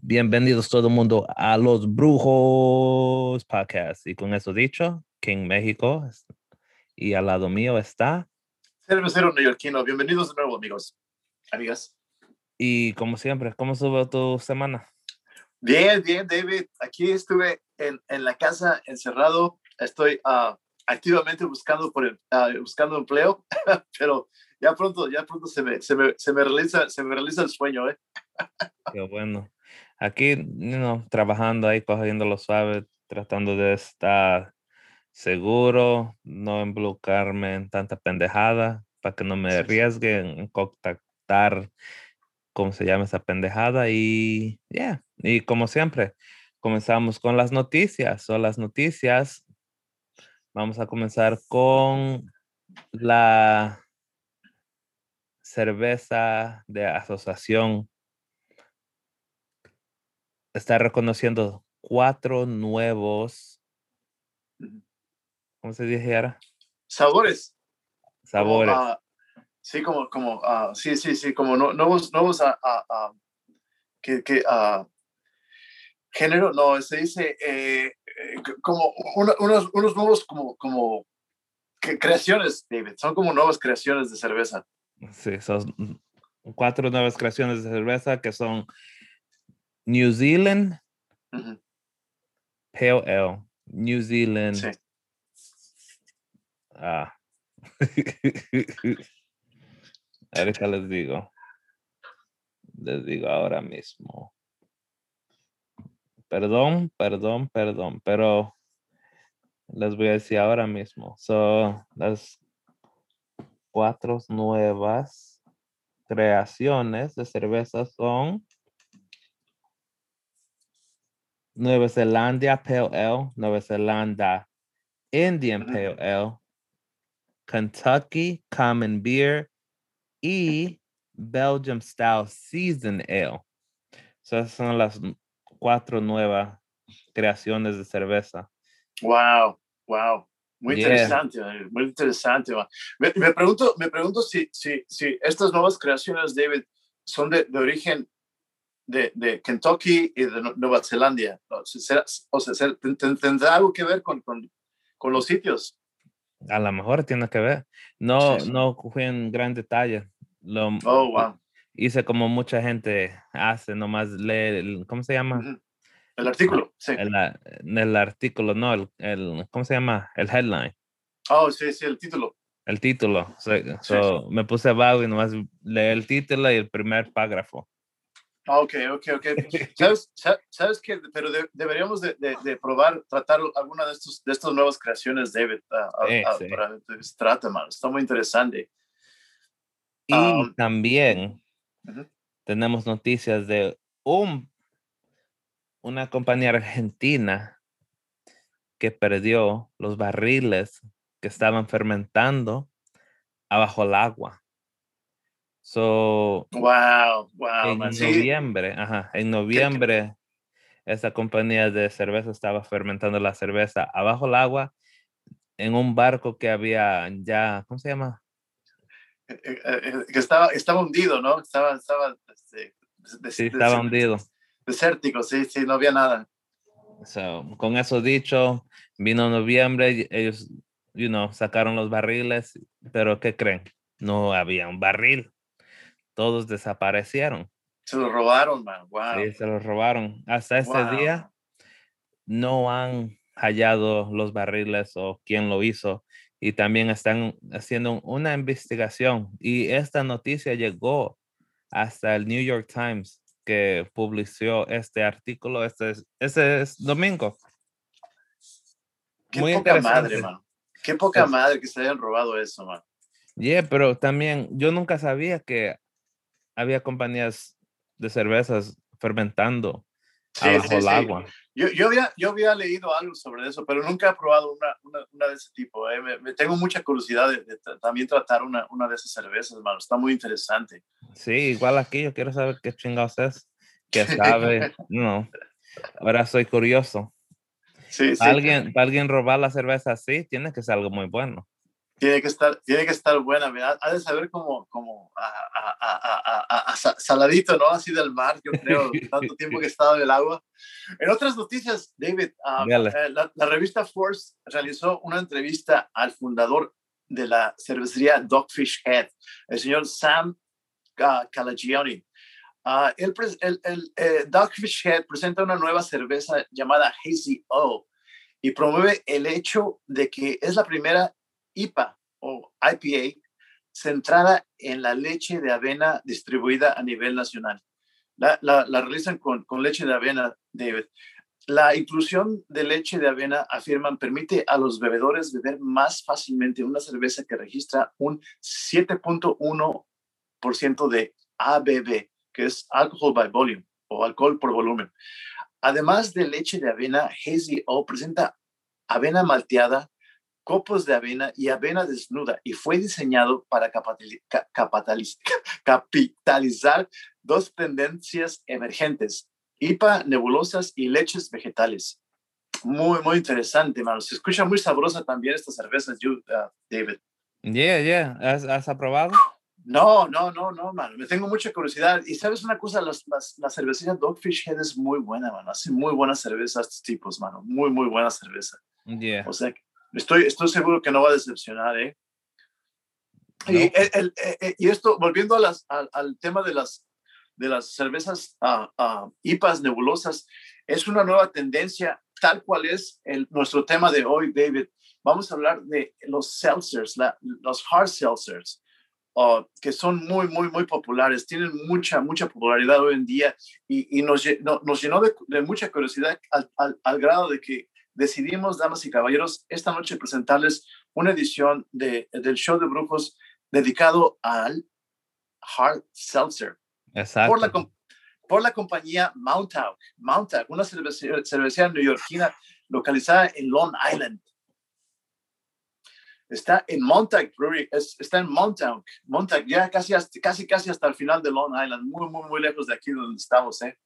Bienvenidos todo el mundo a los Brujos Podcast. Y con eso dicho, King México y al lado mío está. Cervecero neoyorquino. Bienvenidos de nuevo, amigos, amigas. Y como siempre, ¿cómo estuvo tu semana? Bien, bien, David. Aquí estuve en, en la casa encerrado. Estoy uh, activamente buscando, por uh, buscando empleo, pero ya pronto, ya pronto se me, se me, se me, realiza, se me realiza el sueño. ¿eh? Qué bueno. Aquí, you know, trabajando ahí, cogiendo lo suave, tratando de estar seguro, no involucrarme en tanta pendejada, para que no me arriesgue en contactar, ¿cómo se llama esa pendejada? Y, ya, yeah. y como siempre, comenzamos con las noticias, o las noticias. Vamos a comenzar con la cerveza de asociación está reconociendo cuatro nuevos, ¿cómo se dijera? Sabores. Sabores. Como, uh, sí, como, como, uh, sí, sí, sí, como no, nuevos, nuevos, uh, que, que género, no, se dice eh, como una, unos, unos nuevos, como, como que creaciones, David, son como nuevas creaciones de cerveza. Sí, son cuatro nuevas creaciones de cerveza que son New Zealand, uh -huh. Pale Ale, New Zealand. Sí. Ah. Ahorita les digo. Les digo ahora mismo. Perdón, perdón, perdón, pero les voy a decir ahora mismo. So, las cuatro nuevas creaciones de cerveza son Nueva Zelanda Pale Ale, Nueva Zelanda Indian Pale Ale, Kentucky Common Beer y Belgium Style Season Ale. So, esas son las cuatro nuevas creaciones de cerveza. Wow, wow. Muy yeah. interesante, muy interesante. Me, me, pregunto, me pregunto si, si, si estas nuevas creaciones, David, son de, de origen de, de, Kentucky y de Nueva Zelanda. O sea, o sea ¿tendrá algo que ver con, con, con, los sitios? A lo mejor tiene que ver. No, sí. no fui en gran detalle. Lo, oh, wow. Hice como mucha gente hace, nomás lee, ¿cómo se llama? Uh -huh. El artículo, sí. El, el artículo, no, el, el, ¿cómo se llama? El headline. Oh, sí, sí, el título. El título. So, sí, so, sí. Me puse abajo y nomás leí el título y el primer párrafo. Ok, ok, ok. ¿Sabes, sabes que, pero de, deberíamos de, de, de, probar, tratar alguna de estos de estas nuevas creaciones, David, sí, uh, sí. para trata, man. Está muy interesante. Y um, también uh -huh. tenemos noticias de un, una compañía argentina que perdió los barriles que estaban fermentando abajo el agua. So, wow, wow. En man, noviembre, sí. ajá, en noviembre, esa compañía de cerveza estaba fermentando la cerveza abajo el agua en un barco que había ya, ¿cómo se llama? Eh, eh, eh, que estaba, estaba hundido, ¿no? Estaba, estaba, este, des, sí, estaba des, hundido. Desértico, sí, sí, no había nada. So, con eso dicho, vino noviembre, ellos, you know, sacaron los barriles, pero ¿qué creen? No había un barril todos desaparecieron. Se los robaron, man. Wow. Sí, se los robaron. Hasta este wow. día no han hallado los barriles o quién lo hizo. Y también están haciendo una investigación. Y esta noticia llegó hasta el New York Times que publicó este artículo este, este es domingo. Qué Muy poca madre, man. Qué poca madre que se hayan robado eso, man. Yeah, pero también yo nunca sabía que había compañías de cervezas fermentando sí, abajo sí, el sí. agua. Yo, yo, había, yo había leído algo sobre eso, pero nunca he probado una, una, una de ese tipo. Eh. Me, me, tengo mucha curiosidad de, de, de también tratar una, una, de esas cervezas, hermano. Está muy interesante. Sí, igual aquí yo quiero saber qué chingados es, que sabe, no. Ahora soy curioso. Sí, sí. Alguien, para alguien robar la cerveza así, tiene que ser algo muy bueno. Tiene que estar, tiene que estar buena, ha de saber como, como a, saladito, ¿no? Así del mar, yo creo, tanto tiempo que he estado en el agua. En otras noticias, David, ah, eh, la, revista Force realizó una entrevista al fundador de la cervecería Dogfish Head, el señor Sam uh, Calagione. Uh, el, el, el eh, Dogfish Head presenta una nueva cerveza llamada Hazy O y promueve el hecho de que es la primera IPA o IPA centrada en la leche de avena distribuida a nivel nacional. La, la, realizan con, con, leche de avena, David. La inclusión de leche de avena, afirman, permite a los bebedores beber más fácilmente una cerveza que registra un 7.1% de ABV, que es alcohol by volume o alcohol por volumen. Además de leche de avena, Hazy O presenta avena malteada, copos de avena y avena desnuda y fue diseñado para capitalizar dos tendencias emergentes, IPA nebulosas y leches vegetales. Muy, muy interesante, mano. Se escucha muy sabrosa también esta cerveza, uh, David. Yeah, yeah. ¿Has, ¿Has, aprobado? No, no, no, no, mano. Me tengo mucha curiosidad. Y sabes una cosa, las, las, la cervecería Dogfish Head es muy buena, mano. Hace muy buenas cervezas estos tipos, mano. Muy, muy buena cerveza. Yeah. O sea, Estoy, estoy seguro que no va a decepcionar, ¿eh? Y, el, y, esto, volviendo a las, al, tema de las, de las cervezas uh, uh, IPAs nebulosas, es una nueva tendencia, tal cual es el, nuestro tema de hoy, David. Vamos a hablar de los seltzers, los hard seltzers, uh, que son muy, muy, muy populares, tienen mucha, mucha popularidad hoy en día y, y nos, nos, llenó de, de, mucha curiosidad al, al, al grado de que decidimos, damas y caballeros, esta noche presentarles una edición de, del show de brujos dedicado al hard seltzer. Exacto. Por la, por la compañía Montauk. Montauk, una cervecería, cervecería neoyorquina localizada en Long Island. Está en Montauk Brewery, está en Montauk, Montauk, ya casi, casi, casi hasta el final de Long Island, muy, muy, muy lejos de aquí donde estamos, ¿eh?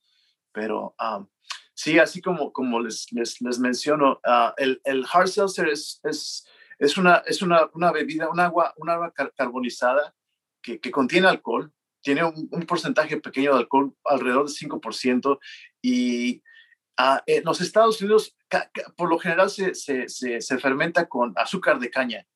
Pero um, Sí, así como, como les, les, les menciono, uh, el, el, hard seltzer es, es, es, una, es una, una, bebida, un agua, una agua carbonizada que, que contiene alcohol, tiene un, un, porcentaje pequeño de alcohol, alrededor del 5%, y uh, en los Estados Unidos por lo general se, se, se, fermenta con azúcar de caña,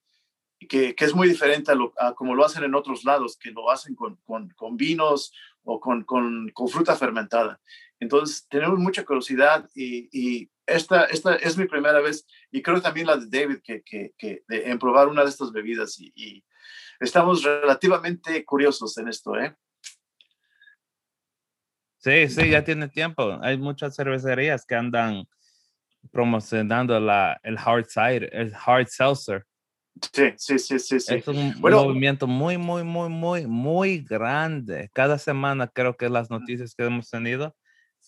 que, que es muy diferente a, lo, a, como lo hacen en otros lados, que lo hacen con, con, con vinos o con, con fruta fermentada. Entonces, tenemos mucha curiosidad y, esta, esta es mi primera vez y creo también la de David que, que, de, en probar una de estas bebidas y, estamos relativamente curiosos en esto, ¿eh? Sí, sí, ya tiene tiempo. Hay muchas cervecerías que andan promocionando la, el hard cider, el hard seltzer. Sí, sí, sí, sí, sí. Es un movimiento muy, muy, muy, muy, muy grande. Cada semana creo que las noticias que hemos tenido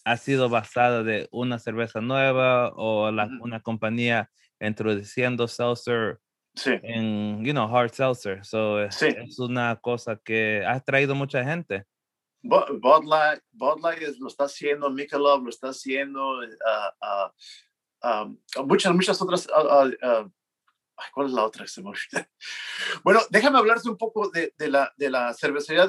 ha sido basada de una cerveza nueva o la, una compañía introduciendo seltzer en, you know, hard seltzer. So, Es una cosa que ha traído mucha gente. Bud Light, Bud Light lo está haciendo, Michelob lo está haciendo, uh, uh, muchas, muchas otras uh, ¿Cuál es la otra se me Bueno, déjame hablarte un poco de, la, de la cervecería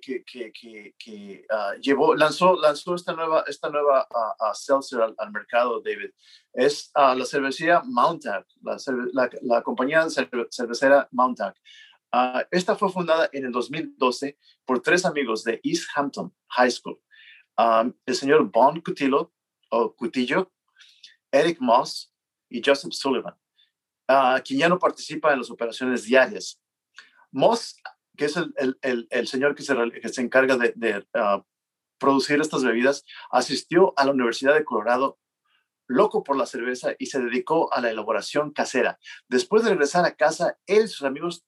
que, que, que, ah, llevó, lanzó, lanzó esta nueva, esta nueva uh, al, mercado, David. Es la cervecería Mountauk, la, la, compañía cervecera Mountauk. esta fue fundada en el 2012 por tres amigos de East Hampton High School. el señor Bon Cutillo, o Cutillo, Eric Moss y Joseph Sullivan uh, no participa en las operaciones diarias. Moss, que es el, el, señor que se, encarga de, ah, producir estas bebidas, asistió a la Universidad de Colorado loco por la cerveza y se dedicó a la elaboración casera. Después de regresar a casa, él y sus amigos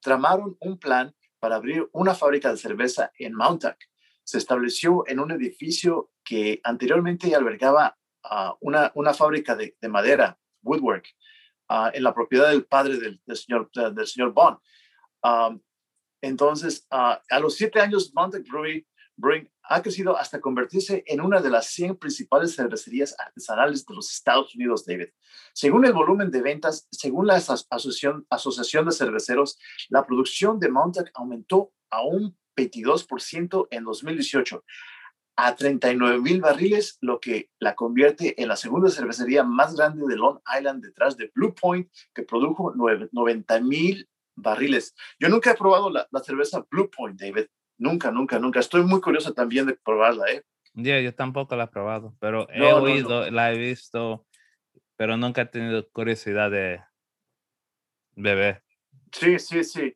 tramaron un plan para abrir una fábrica de cerveza en Montauk. Se estableció en un edificio que anteriormente albergaba uh, una, fábrica de madera, woodwork. Ah, en la propiedad del padre del, señor, del señor Bond. entonces, ah, a los siete años, Montague Brewery Brewing ha crecido hasta convertirse en una de las 100 principales cervecerías artesanales de los Estados Unidos, David. Según el volumen de ventas, según la Asociación, Asociación de Cerveceros, la producción de Montauk aumentó a un 22% en 2018 a 39 mil barriles, lo que la convierte en la segunda cervecería más grande de Long Island detrás de Blue Point, que produjo 90 mil barriles. Yo nunca he probado la, cerveza Blue Point, David. Nunca, nunca, nunca. Estoy muy curioso también de probarla, ¿eh? Yeah, yo tampoco la he probado, pero he oído, la he visto, pero nunca he tenido curiosidad de beber. Sí, sí, sí.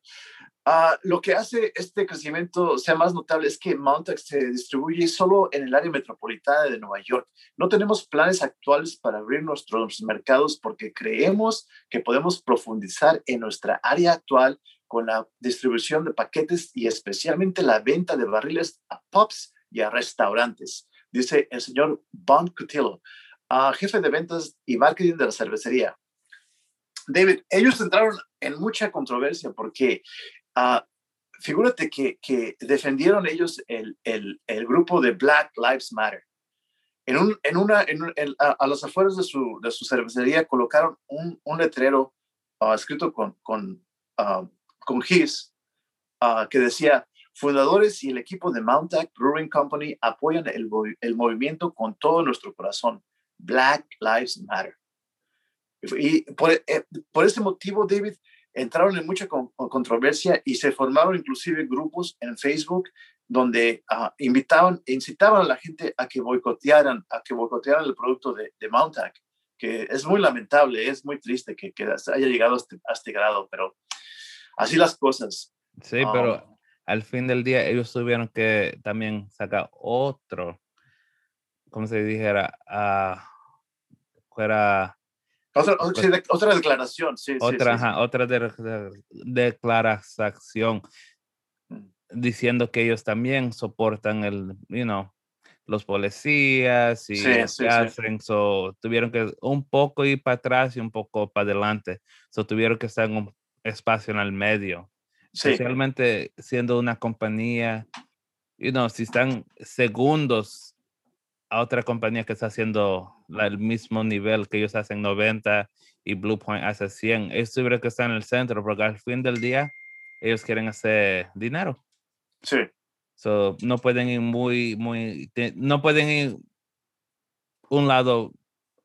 Ah, lo que hace este crecimiento sea más notable es que Mountax se distribuye solo en el área metropolitana de Nueva York. No tenemos planes actuales para abrir nuestros mercados porque creemos que podemos profundizar en nuestra área actual con la distribución de paquetes y especialmente la venta de barriles a pubs y a restaurantes, dice el señor Bon Cutillo, ah, jefe de ventas y marketing de la cervecería. David, ellos entraron en mucha controversia porque Uh, figúrate que, defendieron ellos el, grupo de Black Lives Matter. En, un, en una, en, a, los afueras de su, cervecería colocaron un, letrero uh, escrito con, con, his que decía, fundadores y el equipo de Mountac Brewing Company apoyan el, el movimiento con todo nuestro corazón. Black Lives Matter. Y por, eh, por ese motivo, David, entraron en mucha controversia y se formaron inclusive grupos en Facebook donde uh, invitaban, incitaban a la gente a que boicotearan, a que boicotearan el producto de, de Mountac, que es muy lamentable, es muy triste que, que haya llegado a este, este, grado, pero así las cosas. Sí, pero um, al fin del día ellos tuvieron que también sacar otro, como se dijera, uh, fuera otra, otra declaración, sí. Otra, sí, otra declaración mm. diciendo que ellos también soportan el, you know, los policías y sí, hacen, so, tuvieron que un poco ir para atrás y un poco para adelante, so, tuvieron que estar en un espacio en el medio, especialmente siendo una compañía, you know, si están segundos a otra compañía que está haciendo el mismo nivel que ellos hacen 90 y Blue Point hace 100. Ellos tuvieron que estar en el centro porque al fin del día ellos quieren hacer dinero. Sí. So, no pueden ir muy, muy, no pueden ir un lado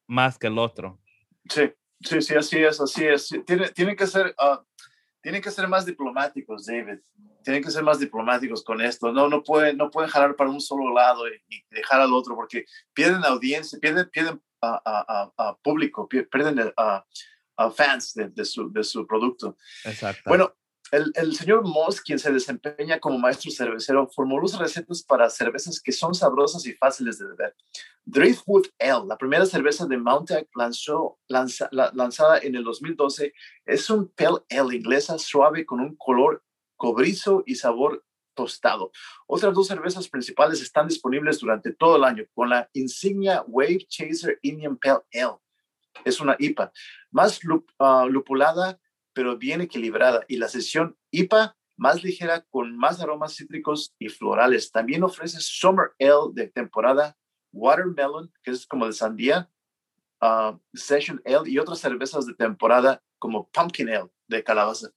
más que el otro. Sí, sí, sí, así es, así es. Tiene, tiene que ser, uh, tienen que ser más diplomáticos, David. Tienen que ser más diplomáticos con esto. No, no pueden, no pueden jalar para un solo lado y, dejar al otro porque pierden audiencia, pierden, pierden a, a, público, pierden a, fans de, de, su, de su producto. Exacto. Bueno, el, señor Moss, quien se desempeña como maestro cervecero, formuló recetas para cervezas que son sabrosas y fáciles de beber. Driftwood Ale, la primera cerveza de Mountac lanzó, lanzada en el 2012, es un pale ale inglesa suave con un color cobrizo y sabor tostado. Otras dos cervezas principales están disponibles durante todo el año, con la insignia Wave Chaser Indian Pale Ale. Es una IPA, más ah, lupulada pero bien equilibrada. Y la sesión IPA más ligera con más aromas cítricos y florales. También ofrece Summer Ale de temporada, Watermelon, que es como de sandía, uh, Session Ale y otras cervezas de temporada como Pumpkin Ale de calabaza.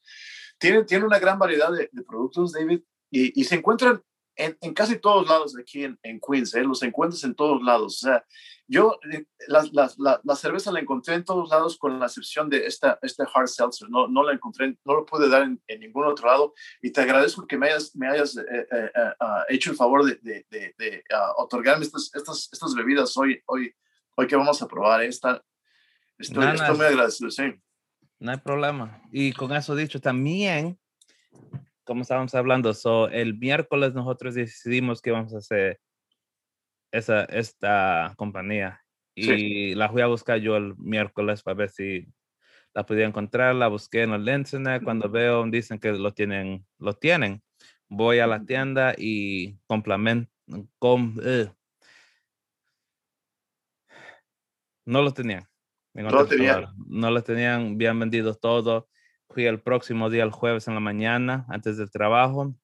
Tiene, tiene una gran variedad de, productos, David, y, y, se encuentran en, casi todos lados aquí en, en Queens, ¿eh? los encuentras en todos lados. O sea, yo eh, la, la, la, cerveza la encontré en todos lados con la excepción de esta, este hard seltzer. No, no la encontré, no lo pude dar en, en ningún otro lado. Y te agradezco que me hayas, me hayas eh, eh, ah, hecho el favor de, de, de, ah, otorgarme estas, estas, estas bebidas hoy, hoy, hoy que vamos a probar. Esta, estoy, estoy muy agradecido, sí. No hay problema. Y con eso dicho, también como estábamos hablando, so, el miércoles nosotros decidimos que vamos a hacer esa, esta compañía. Y la fui a buscar yo el miércoles para ver si la podía encontrar. La busqué en el internet. Cuando veo, dicen que lo tienen, lo tienen. Voy a la tienda y complemento. Com, eh. no lo tenían. No lo tenían. No lo tenían, habían vendido todo. Fui el próximo día, el jueves en la mañana, antes del trabajo.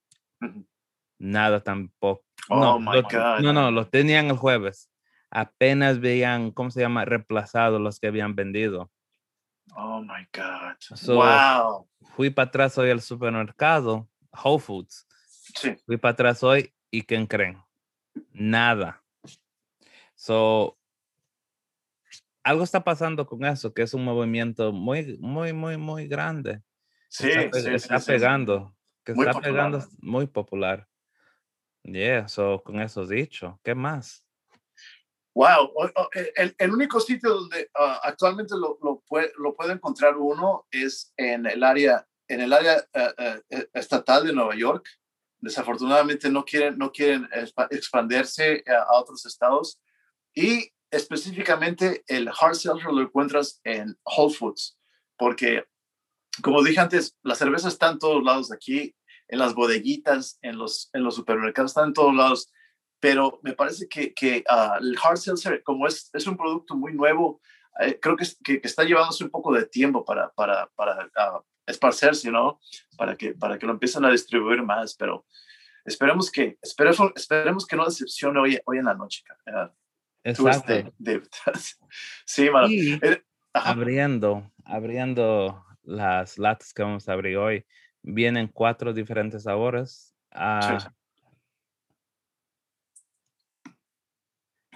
Nada tampoco. Oh no, my God. No, no, los tenían el jueves. Apenas veían, ¿cómo se llama? Reemplazados los que habían vendido. Oh my God. So, wow. Fui para atrás hoy al supermercado, Whole Foods. Sí. Fui para atrás hoy y ¿qué creen? Nada. So, algo está pasando con eso, que es un movimiento muy, muy, muy, muy grande. Sí, está, sí, está sí, sí, pegando, que Muy está popular, pegando, muy popular. Yeah, so con eso dicho, ¿qué más? Wow. O- El, el único sitio donde ah, actualmente lo, lo, puede, lo puede encontrar uno es en el área, en el área eh, eh, estatal de Nueva York. Desafortunadamente no quieren, no quieren expa- expandirse a, a otros estados. Y específicamente el hard seltzer lo encuentras en Whole Foods, porque como dije antes, la cerveza está en todos lados aquí, en las bodeguitas, en los, en los supermercados, está en todos lados. Pero me parece que, que ah, el hard seltzer, como es, es un producto muy nuevo, eh, creo que, que, está llevándose un poco de tiempo para, para, para ah, esparcerse, ¿no? Para que, para que lo empiecen a distribuir más, pero esperemos que, esperemos, esperemos que no decepcione hoy, hoy en la noche. cara. Exacto. David. sí, mano. Y Eh, abriendo, abriendo las latas que vamos a abrir hoy, vienen cuatro diferentes sabores. Ah, Sí.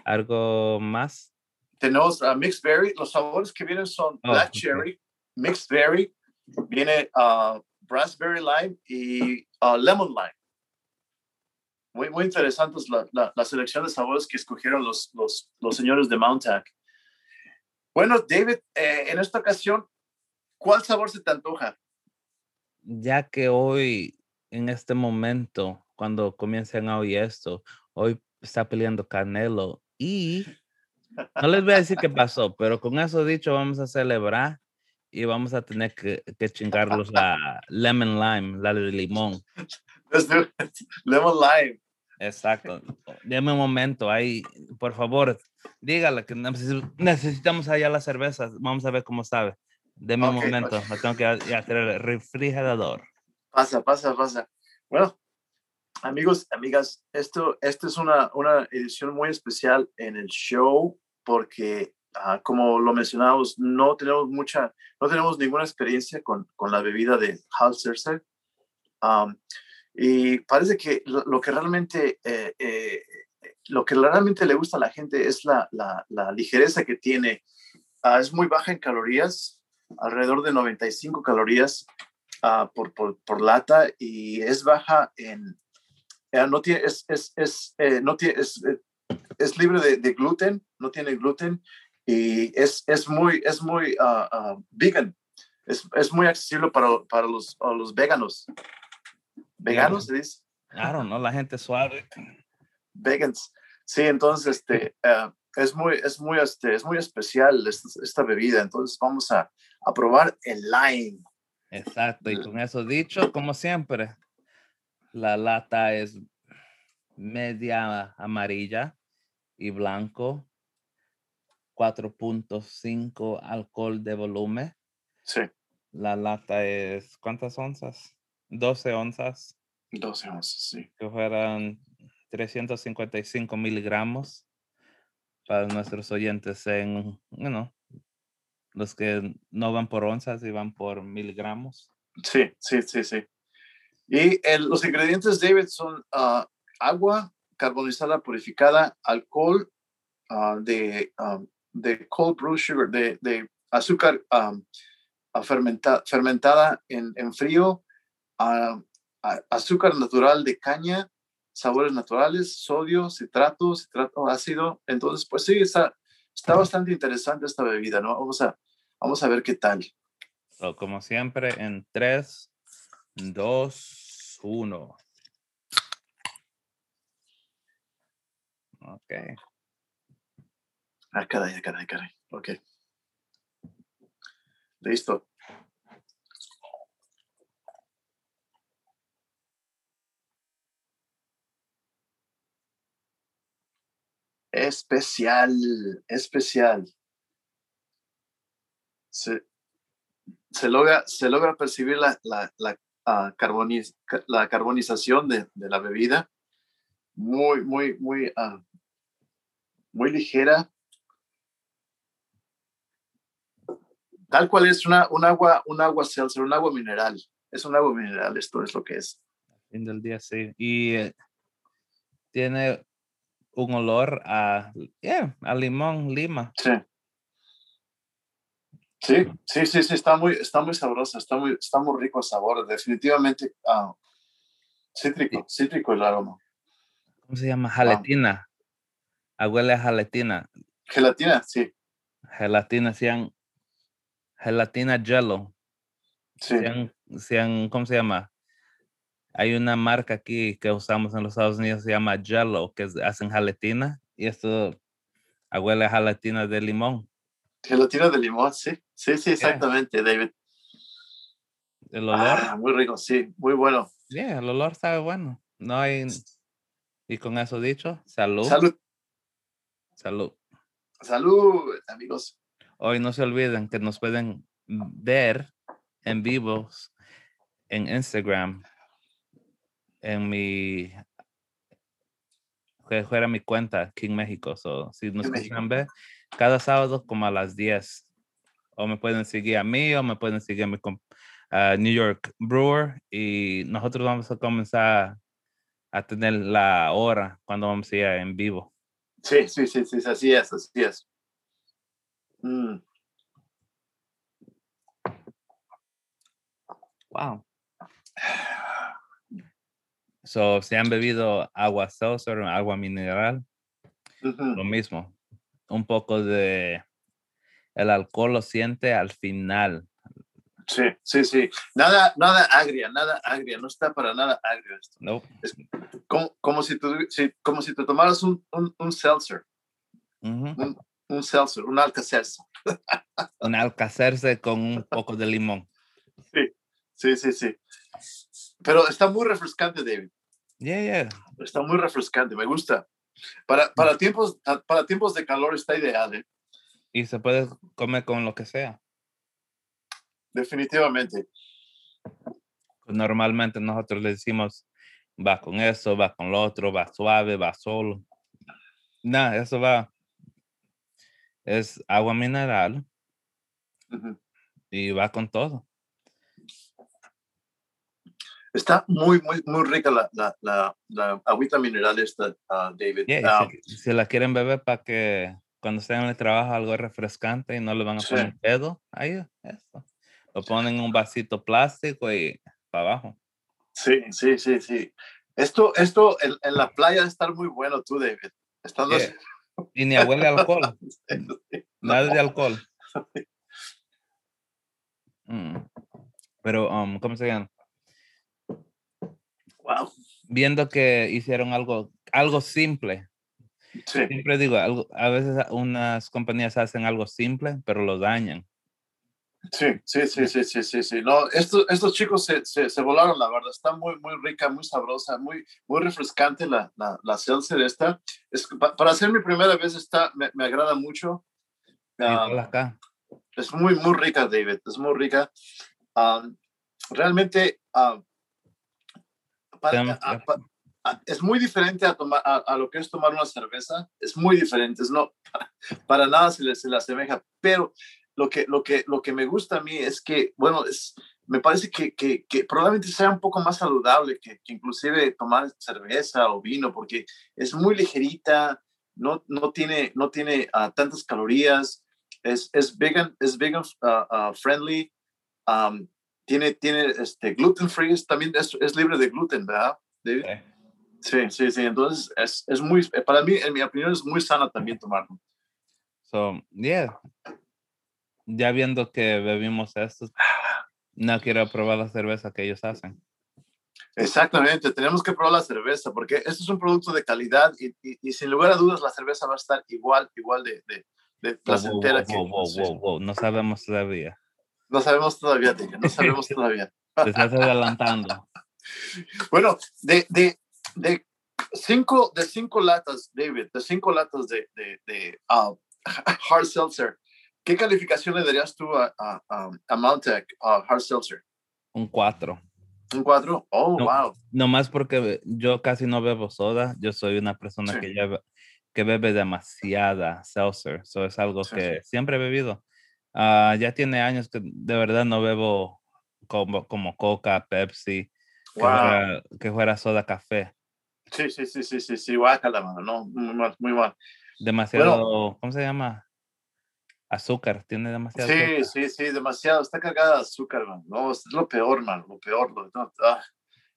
¿Algo más? tenemos a mixed berry. Los sabores que vienen son Oh, black cherry, mixed berry, viene uh, raspberry lime y uh, lemon lime. Muy, muy interesantes la, la, la selección de sabores que escogieron los, los, los señores de Mountac. Bueno, David, eh, en esta ocasión, ¿cuál sabor se te antoja? Ya que hoy, en este momento, cuando comiencen a oír esto, hoy está peleando Canelo y no les voy a decir qué pasó, pero con eso dicho, vamos a celebrar y vamos a tener que, que chingarlos la lemon lime, la de limón. Let's do it. Lime. Exacto. Deme un momento ahí, por favor, dígale que neces- necesitamos allá las cervezas. Vamos a ver cómo sabe. Deme un Ok, momento, me tengo que hacer el refrigerador. Pasa, pasa, pasa. Bueno, amigos, amigas, esto, esto es una, una edición muy especial en el show porque, ah, como lo mencionamos, no tenemos mucha, no tenemos ninguna experiencia con, con la bebida de Hal Seltzer. Um, y parece que lo, lo que realmente, eh, eh, lo que realmente le gusta a la gente es la, la, la ligereza que tiene. Ah, es muy baja en calorías, alrededor de 95 calorías ah, por, por, por lata y es baja en, eh, no tiene, es, es, es, eh, no tiene, es, eh, es libre de, de gluten, no tiene gluten y es, es muy, es muy ah, ah, vegan, es, es muy accesible para, para los, los veganos. ¿Veganos se dice? Don't know, la gente suave. Vegans. Sí, entonces este, eh, es, muy, es, muy, este, es muy especial esta, esta bebida, entonces vamos a, a probar el lime. Exacto, y con eso dicho, como siempre, la lata es media amarilla y blanco, 4.5 alcohol de volumen. Sí, La lata es, ¿cuántas onzas? 12 onzas, 12 onzas, sí. que fueran 355 miligramos para nuestros oyentes en, bueno, los que no van por onzas y van por miligramos. Sí, sí, sí, sí. Y el- los ingredientes, David, son ah, agua carbonizada purificada, alcohol ah, de, ah, de cold brew sugar, de, de azúcar ah, fermenta- fermentada en, en frío, azúcar natural de caña, sabores naturales, sodio, citrato, citrato ácido. Entonces, pues sí, está, está bastante interesante esta bebida, ¿no? Vamos a, vamos a ver qué tal. So, como siempre, en 3, 2, 1. Ok. Ah, caray, ah, caray, caray. Ok. Listo. Especial, especial. Se, se logra, se logra percibir la, la, la, ah, la carbonización de, de la bebida. muy, muy, muy, ah, muy ligera. Tal cual es una, un agua, un agua seltzer, un agua mineral. Es un agua mineral, esto es lo que es. Del día, sí. Y eh, tiene un olor a, a limón, lima. Sí. Sí, sí, sí, sí, está muy, está muy sabrosa, está muy, está muy rico el sabor, definitivamente uh, cítrico, cítrico el aroma. ¿Cómo se llama? Jaletina. Ah. Huele a jaletina. Gelatina, sí. Gelatina, sean gelatina jello. Sí. Sean, ¿cómo se llama? Hay una marca aquí que usamos en los Estados Unidos, se llama Jello, que hacen gelatina y esto huele a gelatina de limón. Gelatina de limón, sí. Sí, sí, exactamente, David. El olor. Ah, muy rico, sí, muy bueno. Sí, el olor sabe bueno. No hay. Y con eso dicho, salud. Salud. Salud. Salud, amigos. Hoy no se olviden que nos pueden ver en vivos en Instagram, en mi que fuera mi cuenta King México. So, si nos quieren ver, cada sábado como a las 10. O me pueden seguir a mí o me pueden seguir a mi New York Brewer y nosotros vamos a comenzar a tener la hora cuando vamos a ir en vivo. Sí, sí, sí, sí, así es, así es. Mm. Wow. So, si han bebido agua seltzer, agua mineral, lo mismo un poco de el alcohol lo siente al final. Sí, sí, sí. Nada, nada agria, nada agria. No está para nada agrio esto. No. Es como, como, si, tú, como si te tomaras un, un, un seltzer. un, un, seltzer, un alcacerse. un alcacerse con un poco de limón. Sí, sí, sí, sí. Pero está muy refrescante, David. Yeah, yeah. Está muy refrescante, me gusta. Para, para, tiempos, ah, para tiempos de calor está ideal. ¿eh? Y se puede comer con lo que sea. Definitivamente. Pues normalmente nosotros le decimos, va con eso, va con lo otro, va suave, va solo. Nada, eso va. Es agua mineral y va con todo. Está muy, muy, muy rica la, la, la, la agüita mineral esta, uh, David. Yeah, si, la quieren beber para que cuando estén en el trabajo algo refrescante y no le van a poner pedo, ahí, eso. Lo ponen en un vasito plástico y para abajo. Sí, sí, sí, sí. Esto, esto en, en la playa estar muy bueno tú, David. Estando... Y ni huele alcohol. Nada de alcohol. Mm. Pero, um, ¿cómo se llama? Viendo que hicieron algo, algo simple. Siempre digo, algo, a veces unas compañías hacen algo simple, pero lo dañan. Sí, sí, sí, sí, sí, sí, sí. No, estos, estos chicos se, se, se, volaron, la verdad. Está muy, muy rica, muy sabrosa, muy, muy refrescante la, la, la de esta. Es, para ser mi primera vez, está, me, me agrada mucho. acá. Es muy, muy rica, David. Es muy rica. realmente, es muy diferente a, tomar, a, lo que es tomar una cerveza, es muy diferente, es no, para, nada se le, se le asemeja, pero lo que, lo, que, lo que me gusta a mí es que, bueno, es, me parece que, que, que probablemente sea un poco más saludable que, que, inclusive tomar cerveza o vino, porque es muy ligerita, no, no tiene, no tiene uh, tantas calorías, es, es vegan, es vegan uh, uh, friendly, um, tiene, tiene este, gluten free, también es, es libre de gluten, ¿verdad? Sí, sí, sí. Entonces, es, es, muy, para mí, en mi opinión, es muy sana también tomarlo. So, yeah. Ya viendo que bebimos esto, no quiero probar la cerveza que ellos hacen. Exactamente, tenemos que probar la cerveza porque esto es un producto de calidad y, y, sin lugar a dudas la cerveza va a estar igual, igual de, de, de placentera que... no sabemos todavía. No sabemos todavía, no sabemos todavía. Te estás adelantando. Bueno, de, de, de, cinco, de cinco latas, David, de cinco latas de, de, de uh, hard seltzer, ¿qué calificación le darías tú a, a, a, Hard Seltzer? Un cuatro. Un 4. Oh, no, wow. Nomás porque yo casi no bebo soda. Yo soy una persona que, lleva, que bebe demasiada seltzer. Eso es algo que siempre he bebido. Uh, ya tiene años que de verdad no bebo como, como Coca, Pepsi, que, fuera, que, fuera, soda, café. Sí, sí, sí, sí, sí, sí, guácala, mano, no, muy mal, muy mal. Demasiado, ¿cómo se llama? azúcar, tiene demasiado. Sí, sí, sí, demasiado, está cargada de azúcar, man. No, es lo peor, man, lo peor. Lo, ah,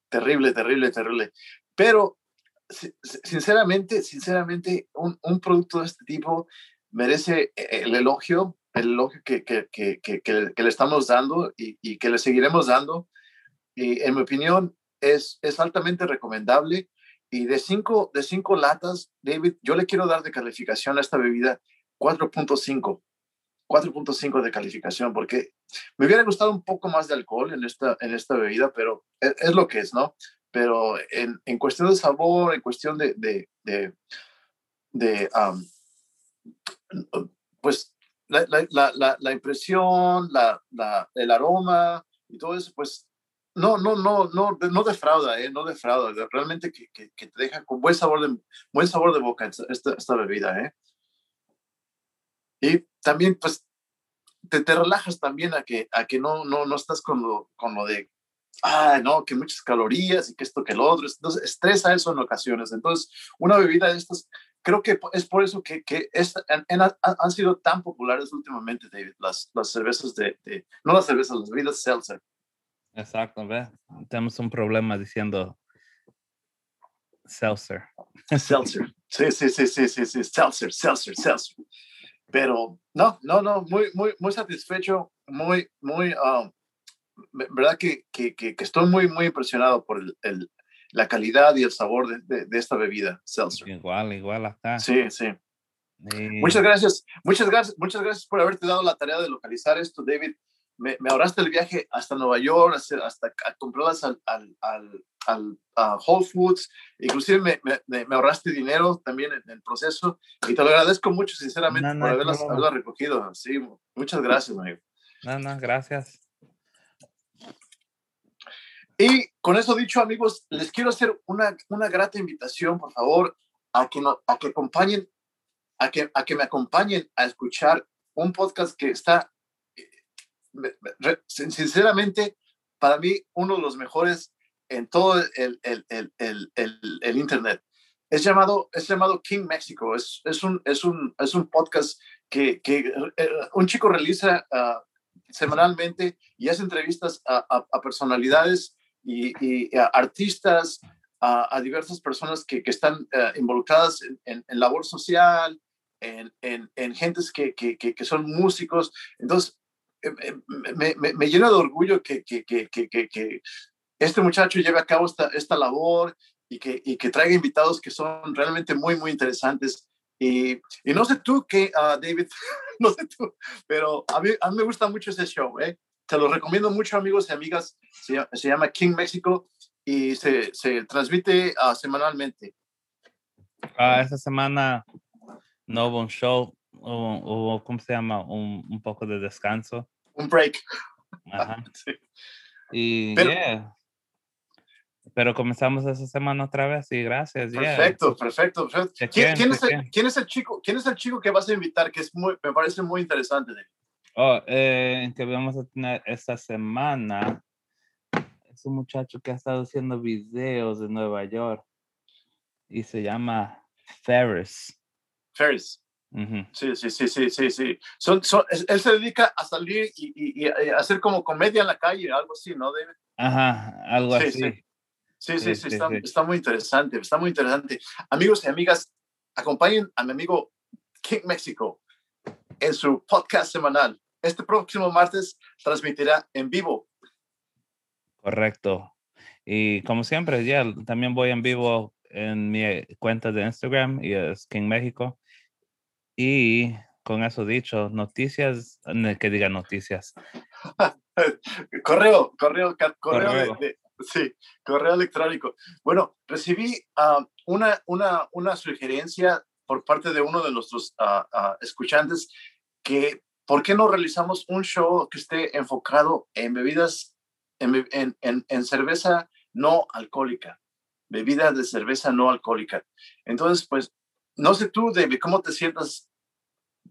terrible, terrible, terrible. Pero, sinceramente, sinceramente, un, un, producto de este tipo merece e, el elogio, el elogio que, que, que, que le estamos dando y, y, que le seguiremos dando. Y en mi opinión, es, es altamente recomendable. Y de cinco, de cinco latas, David, yo le quiero dar de calificación a esta bebida 4.5. 4.5 de calificación, porque me hubiera gustado un poco más de alcohol en esta, en esta bebida, pero es, lo que es, ¿no? Pero en, en, cuestión de sabor, en cuestión de, de, de, pues la, la, la, la impresión, el aroma y todo eso, pues no, no, no, no, no defrauda, ¿eh? no defrauda, realmente que, que, que, te deja con buen sabor de, buen sabor de boca esta, esta bebida, ¿eh? Y también, pues, te, te relajas también a que, a que no, no, no estás con lo, con lo de, ah, no, que muchas calorías y que esto, que lo otro. Entonces, estresa eso en ocasiones. Entonces, una bebida de estas, creo que es por eso que, que han, sido tan populares últimamente, David, las, las cervezas de, no las cervezas, las bebidas seltzer. Exacto, ve, tenemos un problema diciendo seltzer. Seltzer, sí, sí, sí, sí, sí, sí, seltzer, seltzer, seltzer. Pero no, no, no, muy, muy, muy satisfecho, muy, muy, um, verdad que, que, que, estoy muy, muy impresionado por el, el, la calidad y el sabor de, de, esta bebida, Seltzer. Igual, igual acá. Sí, sí. Muchas gracias, muchas gracias, muchas gracias por haberte dado la tarea de localizar esto, David me, me, ahorraste el viaje hasta Nueva York, hasta, hasta comprarlas al, al, al, al a Whole Foods, inclusive me, me, me, ahorraste dinero también en el proceso y te lo agradezco mucho, sinceramente, por haberlas, haberlas, recogido. Sí, muchas gracias, amigo. No, no, gracias. Y con eso dicho, amigos, les quiero hacer una, una grata invitación, por favor, a que, no, a que acompañen, a que, a que me acompañen a escuchar un podcast que está sinceramente, para mí, uno de los mejores en todo el, el, el, el Internet. Es llamado, es llamado King Mexico. Es, es, un, es, un, es un podcast que, que eh, un chico realiza ah, semanalmente y hace entrevistas a, a, personalidades y, y a artistas, a, diversas personas que, que están uh, involucradas en, en, labor social, en, en, en gentes que, que, que, son músicos. Entonces, eh, me, me, me, llena de orgullo que, este muchacho lleve a cabo esta, esta labor y que, y que traiga invitados que son realmente muy, muy interesantes. Y, y no sé tú qué, uh, David, no sé tú, pero a mí, a mí me gusta mucho ese show. ¿eh? Te lo recomiendo mucho, amigos y amigas. Se, se llama King México y se, se transmite uh, semanalmente. Uh, esta semana no hubo un show, hubo, hubo ¿cómo se llama? Un, un poco de descanso un break. Ajá. Y Pero, yeah. Pero comenzamos esa semana otra vez y gracias. Perfecto, perfecto. perfecto. ¿Quién, ¿quién, es el, ¿Quién, es el, chico? ¿Quién es el chico que vas a invitar? Que es muy, me parece muy interesante. Oh, eh, que vamos a tener esta semana es un muchacho que ha estado haciendo videos de Nueva York y se llama Ferris. Ferris. Sí, sí, sí, sí, sí, sí. Son, son, él se dedica a salir y, y, a hacer como comedia en la calle, algo así, ¿no, David? Ajá, algo sí, así. Sí. Sí, sí, sí, está, está, muy interesante, está muy interesante. Amigos y amigas, acompañen a mi amigo King México en su podcast semanal. Este próximo martes transmitirá en vivo. Correcto. Y como siempre, ya también voy en vivo en mi cuenta de Instagram y es King México. Y con eso dicho, noticias, que diga noticias. correo, correo, correo, sí, correo electrónico. Bueno, recibí ah, una, una, una sugerencia por parte de uno de nuestros ah, ah, escuchantes que, ¿por qué no realizamos un show que esté enfocado en bebidas en, en, en cerveza no alcohólica, bebida de cerveza no alcohólica. Entonces, pues, no sé tú, David, ¿cómo te sientas?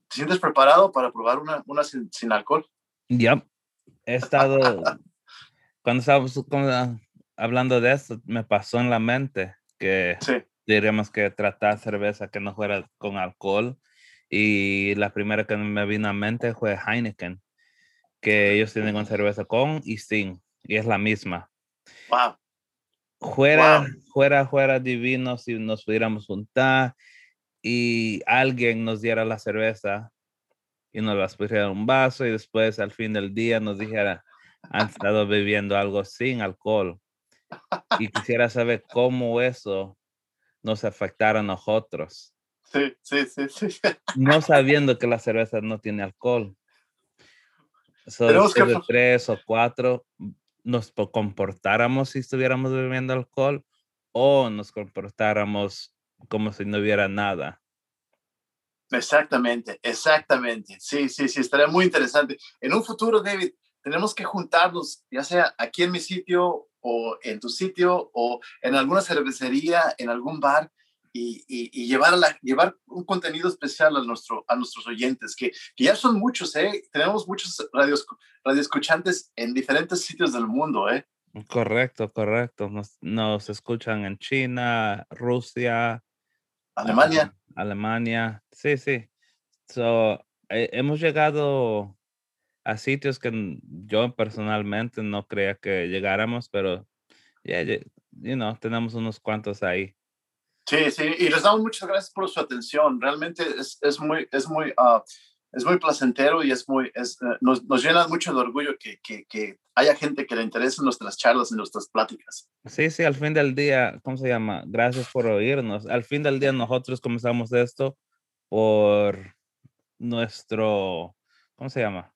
¿Te sientes preparado para probar una, una sin, alcohol? Ya, he estado, cuando estábamos hablando de esto, me pasó en la mente que diríamos que tratar cerveza que no fuera con alcohol. Y la primera que me vino a mente fue Heineken, que ellos tienen con cerveza con y sin, y es la misma. Wow. Fuera, fuera, fuera divino si nos pudiéramos juntar y alguien nos diera la cerveza y nos las pusiera en un vaso y después al fin del día nos dijera, han estado bebiendo algo sin alcohol. Y quisiera saber cómo eso nos afectara a nosotros. Sí, sí, sí, sí. No sabiendo que la cerveza no tiene alcohol. Tenemos que... tres o cuatro nos comportáramos si estuviéramos bebiendo alcohol o nos comportáramos como si no hubiera nada. Exactamente, exactamente. Sí, sí, sí, estaría muy interesante. En un futuro, David, tenemos que juntarnos, ya sea aquí en mi sitio o en tu sitio o en alguna cervecería, en algún bar y, y, llevar, a la, llevar un contenido especial a, nuestro, a nuestros oyentes, que, que ya son muchos, ¿eh? Tenemos muchos radios, radioescuchantes en diferentes sitios del mundo, ¿eh? Correcto, correcto. Nos, nos escuchan en China, Rusia, Alemania. Alemania, sí, sí. So, hemos llegado a sitios que yo personalmente no creía que llegáramos, pero ya, you know, tenemos unos cuantos ahí. Sí, sí, y les damos muchas gracias por su atención. Realmente es, es muy, es muy, ah, es muy placentero y es muy, es, eh, nos, nos, llena mucho de orgullo que, que, que, haya gente que le interese nuestras charlas y nuestras pláticas. Sí, sí, al fin del día, ¿cómo se llama? Gracias por oírnos. Al fin del día nosotros comenzamos esto por nuestro, ¿cómo se llama?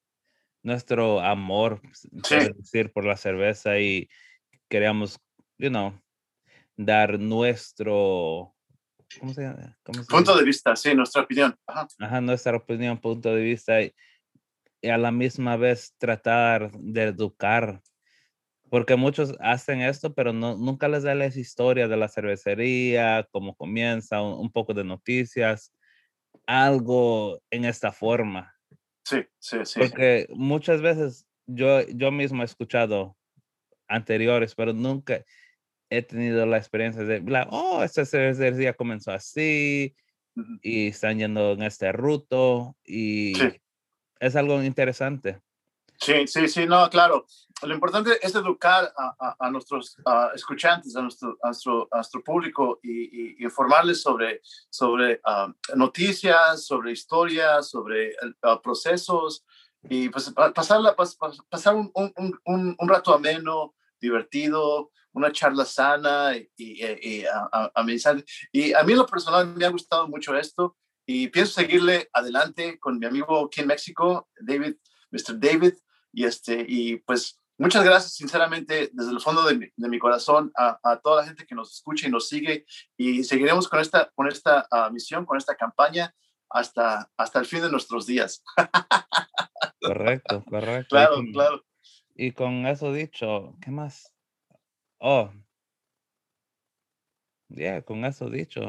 Nuestro amor, sí. decir, por la cerveza y queríamos, you know, dar nuestro ¿cómo se llama? punto de vista, sí, nuestra opinión. Ajá. nuestra opinión, punto de vista y, a la misma vez tratar de educar, porque muchos hacen esto, pero no, nunca les da la historia de la cervecería, cómo comienza, un, poco de noticias, algo en esta forma. Sí, sí, sí. Porque muchas veces yo, yo mismo he escuchado anteriores, pero nunca, he tenido la experiencia de, oh, esta cervecería comenzó así y están yendo en este ruto y es algo interesante. Sí, sí, sí, no, claro. Lo importante es educar a, nuestros escuchantes, a nuestro, a nuestro, público y, informarles sobre, sobre ah, noticias, sobre historias, sobre ah, procesos y pues pasarla, pasar un, un, un, un rato ameno, divertido, una charla sana y, y, a, a, Y a mí en lo personal me ha gustado mucho esto y pienso seguirle adelante con mi amigo aquí en México, David, Mr. David. Y, este, y pues muchas gracias sinceramente desde el fondo de mi, de mi corazón a, a, toda la gente que nos escucha y nos sigue y seguiremos con esta, con esta uh, misión, con esta campaña hasta, hasta el fin de nuestros días. Correcto, correcto. Claro, claro. Y con eso dicho, ¿qué más? Oh. Ya, con eso dicho,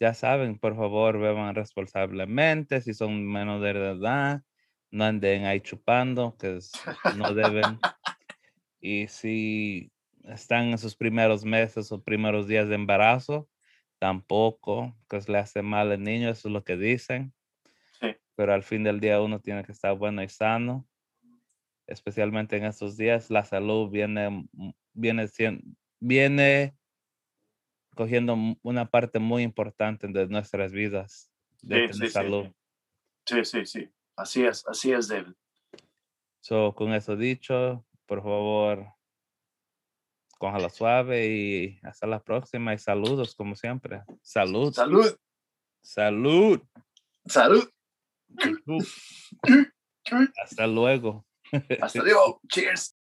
ya saben, por favor, beban responsablemente, si son menos de edad, no anden ahí chupando, que no deben. y si están en sus primeros meses o primeros días de embarazo, tampoco, que le hace mal al niño, eso es lo que dicen. Pero al fin del día uno tiene que estar bueno y sano especialmente en estos días, la salud viene, viene, viene cogiendo una parte muy importante de nuestras vidas de sí, salud. Sí. sí, sí, Así es, así es, David. So, con eso dicho, por favor, cójalo suave y hasta la próxima y saludos como siempre. Salud. Salud. Salud. Salud. Hasta luego. Hasta luego. Cheers.